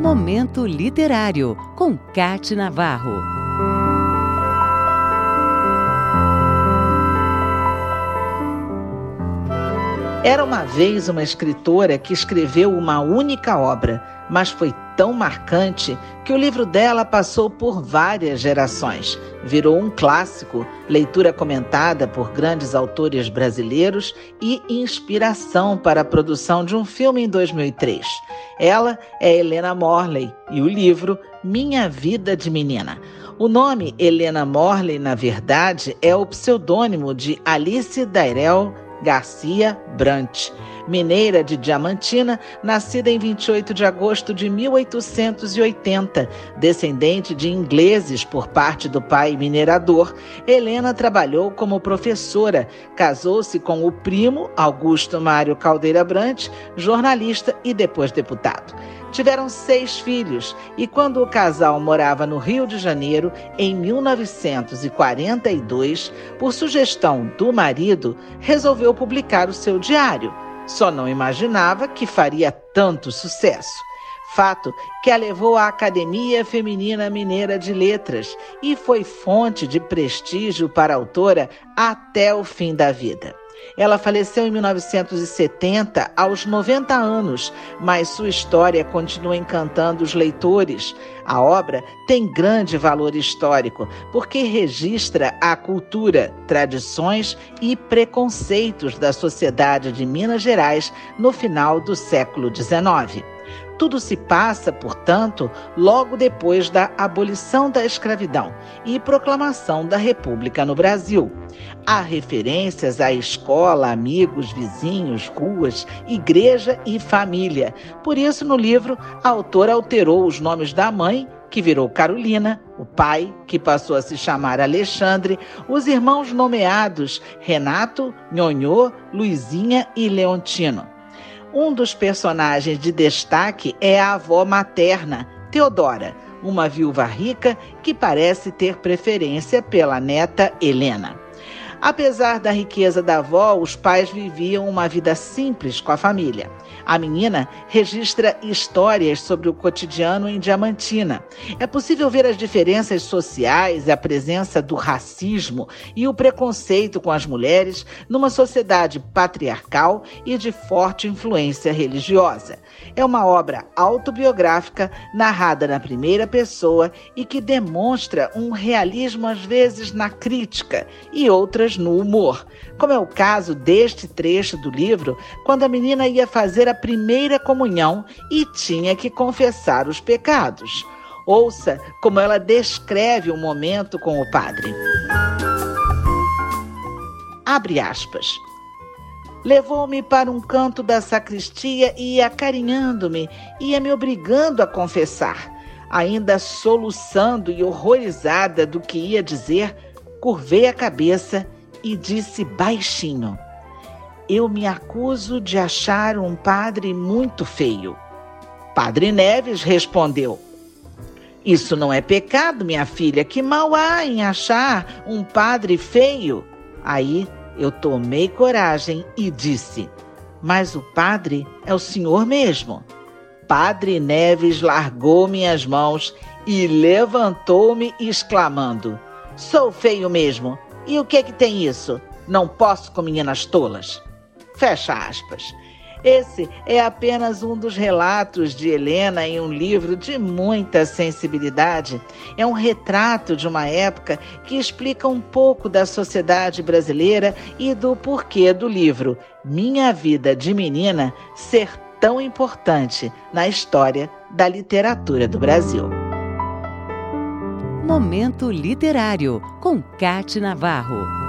Momento Literário, com Cate Navarro. Era uma vez uma escritora que escreveu uma única obra, mas foi tão marcante que o livro dela passou por várias gerações. Virou um clássico, leitura comentada por grandes autores brasileiros e inspiração para a produção de um filme em 2003. Ela é Helena Morley e o livro Minha Vida de Menina. O nome Helena Morley, na verdade, é o pseudônimo de Alice Dairel Garcia Brant, mineira de Diamantina, nascida em 28 de agosto de 1880, descendente de ingleses por parte do pai minerador. Helena trabalhou como professora, casou-se com o primo Augusto Mário Caldeira Brant, jornalista e depois deputado. Tiveram seis filhos e, quando o casal morava no Rio de Janeiro, em 1942, por sugestão do marido, resolveu publicar o seu diário. Só não imaginava que faria tanto sucesso. Fato que a levou à Academia Feminina Mineira de Letras e foi fonte de prestígio para a autora até o fim da vida. Ela faleceu em 1970, aos 90 anos, mas sua história continua encantando os leitores. A obra tem grande valor histórico, porque registra a cultura, tradições e preconceitos da sociedade de Minas Gerais no final do século XIX. Tudo se passa, portanto, logo depois da abolição da escravidão e proclamação da República no Brasil. Há referências à escola, amigos, vizinhos, ruas, igreja e família. Por isso, no livro, a autora alterou os nomes da mãe que virou Carolina, o pai, que passou a se chamar Alexandre, os irmãos nomeados Renato, Nhonhô, Luizinha e Leontino. Um dos personagens de destaque é a avó materna, Teodora, uma viúva rica que parece ter preferência pela neta Helena. Apesar da riqueza da avó, os pais viviam uma vida simples com a família. A menina registra histórias sobre o cotidiano em Diamantina. É possível ver as diferenças sociais, a presença do racismo e o preconceito com as mulheres numa sociedade patriarcal e de forte influência religiosa. É uma obra autobiográfica narrada na primeira pessoa e que demonstra um realismo às vezes na crítica e outras no humor, como é o caso deste trecho do livro, quando a menina ia fazer a primeira comunhão e tinha que confessar os pecados. Ouça como ela descreve o momento com o padre. Abre aspas. Levou-me para um canto da sacristia e, acarinhando-me, ia me obrigando a confessar. Ainda soluçando e horrorizada do que ia dizer, curvei a cabeça e disse baixinho: Eu me acuso de achar um padre muito feio. Padre Neves respondeu: Isso não é pecado, minha filha. Que mal há em achar um padre feio? Aí eu tomei coragem e disse: Mas o padre é o senhor mesmo. Padre Neves largou minhas mãos e levantou-me, exclamando: Sou feio mesmo. E o que é que tem isso? Não posso com meninas tolas. Fecha aspas. Esse é apenas um dos relatos de Helena em um livro de muita sensibilidade. É um retrato de uma época que explica um pouco da sociedade brasileira e do porquê do livro Minha Vida de Menina ser tão importante na história da literatura do Brasil. Momento Literário, com Cate Navarro.